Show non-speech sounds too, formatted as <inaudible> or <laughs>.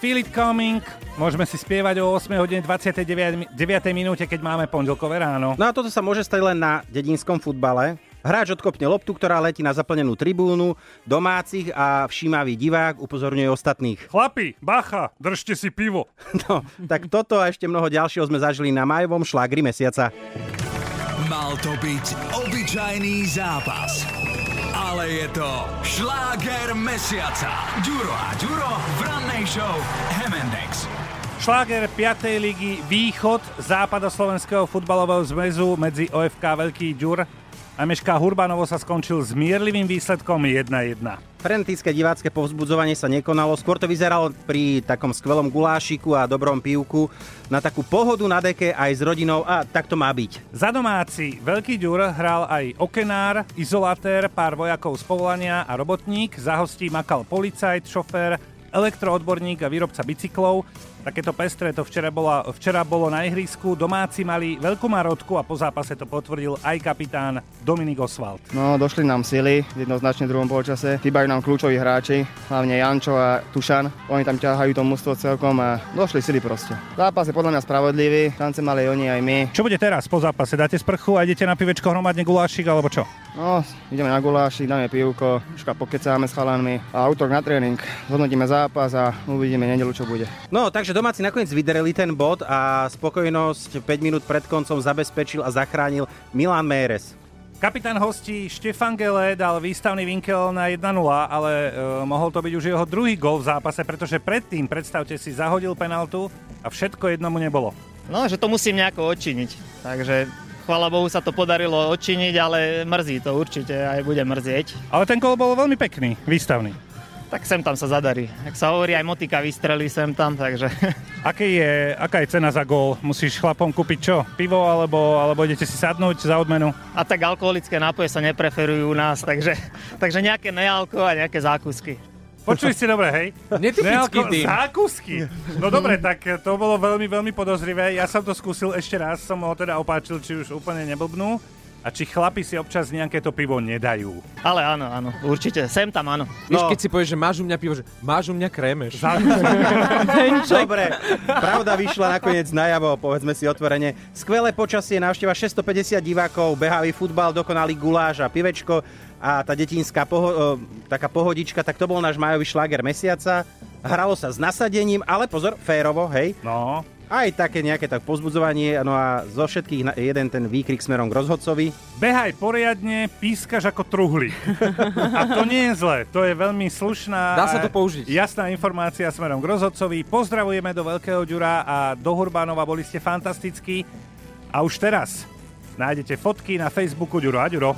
Feel It Coming. Môžeme si spievať o 8 hodine 29 minúte, keď máme pondelkové ráno. No a toto sa môže stať len na dedinskom futbale. Hráč odkopne loptu, ktorá letí na zaplnenú tribúnu, domácich a všímavý divák upozorňuje ostatných. Chlapi, bacha, držte si pivo. <laughs> No, tak toto a ešte mnoho ďalšieho sme zažili na majovom šlágri mesiaca. Mal to byť obyčajný zápas. Ale je to šláger mesiaca. Ďuro a Ďuro v rannej show Hemendex. Šláger 5. ligy Východ západoslovenského futbalového zmezu medzi OFK Veľký Ďur MŠK Hurbanovo sa skončil s mierlivým výsledkom 1-1. Frenetické divácké povzbudzovanie sa nekonalo, skôr to vyzeralo pri takom skvelom gulášiku a dobrom pivku na takú pohodu na deke aj s rodinou a tak to má byť. Za domáci Veľký Ďur hral aj okenár, izolatér, pár vojakov z povolania a robotník, za hostí makal policajt, šofér, elektroodborník a výrobca bicyklov. Takéto pestré to včera, bola, včera bolo na ihrisku. Domáci mali veľkú marotku a po zápase to potvrdil aj kapitán Dominik Oswald. No, došli nám sily v jednoznačne druhom polčase. Chýbajú nám kľúčoví hráči, hlavne Jančo a Tušan. Oni tam ťahajú to mústvo celkom a došli sily proste. Zápas je podľa mňa spravodlivý, šance mali oni aj my. Čo bude teraz po zápase? Dáte sprchu a idete na pivečko hromadne gulášik alebo čo? No, ideme na gulášik, dáme pivko, ška pokecáme s chalanmi a autor na tréning. Zhodnotíme zápas a uvidíme nedelu, čo bude. No, takže domáci nakoniec vydreli ten bod a spokojnosť 5 minút pred koncom zabezpečil a zachránil Milan Méres. Kapitán hostí Štefan Gele dal výstavný vinkel na 1-0, ale e, mohol to byť už jeho druhý gol v zápase, pretože predtým, predstavte si, zahodil penaltu a všetko jednomu nebolo. No, že to musím nejako odčiniť. Takže chvála Bohu sa to podarilo odčiniť, ale mrzí to určite aj bude mrzieť. Ale ten gol bol veľmi pekný, výstavný. Tak sem tam sa zadarí. Ak sa hovorí, aj motika vystrelí sem tam, takže... <laughs> Aké je, aká je cena za gól? Musíš chlapom kúpiť čo? Pivo alebo, alebo idete si sadnúť za odmenu? A tak alkoholické nápoje sa nepreferujú u nás, takže, takže nejaké nealko a nejaké zákusky. Počuli ste dobre, hej? Netypický tým. Zákusky. No dobre, tak to bolo veľmi, veľmi podozrivé. Ja som to skúsil ešte raz, som ho teda opáčil, či už úplne neblbnú. A či chlapi si občas nejaké to pivo nedajú. Ale áno, áno, určite. Sem tam áno. Vieš, keď si povieš, že máš u mňa pivo, že máš u mňa krémeš. Dobre, pravda vyšla nakoniec najavo, povedzme si otvorene. Skvelé počasie, návšteva 650 divákov, behavý futbal, dokonalý guláš a pivečko a tá detinská poho- taká pohodička, tak to bol náš majový šláger mesiaca. Hralo sa s nasadením, ale pozor, férovo, hej. No. Aj také nejaké tak pozbudzovanie, no a zo všetkých na- jeden ten výkrik smerom k rozhodcovi. Behaj poriadne, pískaš ako truhli. <laughs> A to nie je zle, to je veľmi slušná Dá sa to použiť. jasná informácia smerom k rozhodcovi. Pozdravujeme do Veľkého Ďura a do Hurbánova, boli ste fantastickí. A už teraz nájdete fotky na Facebooku Ďuro a Ďuro.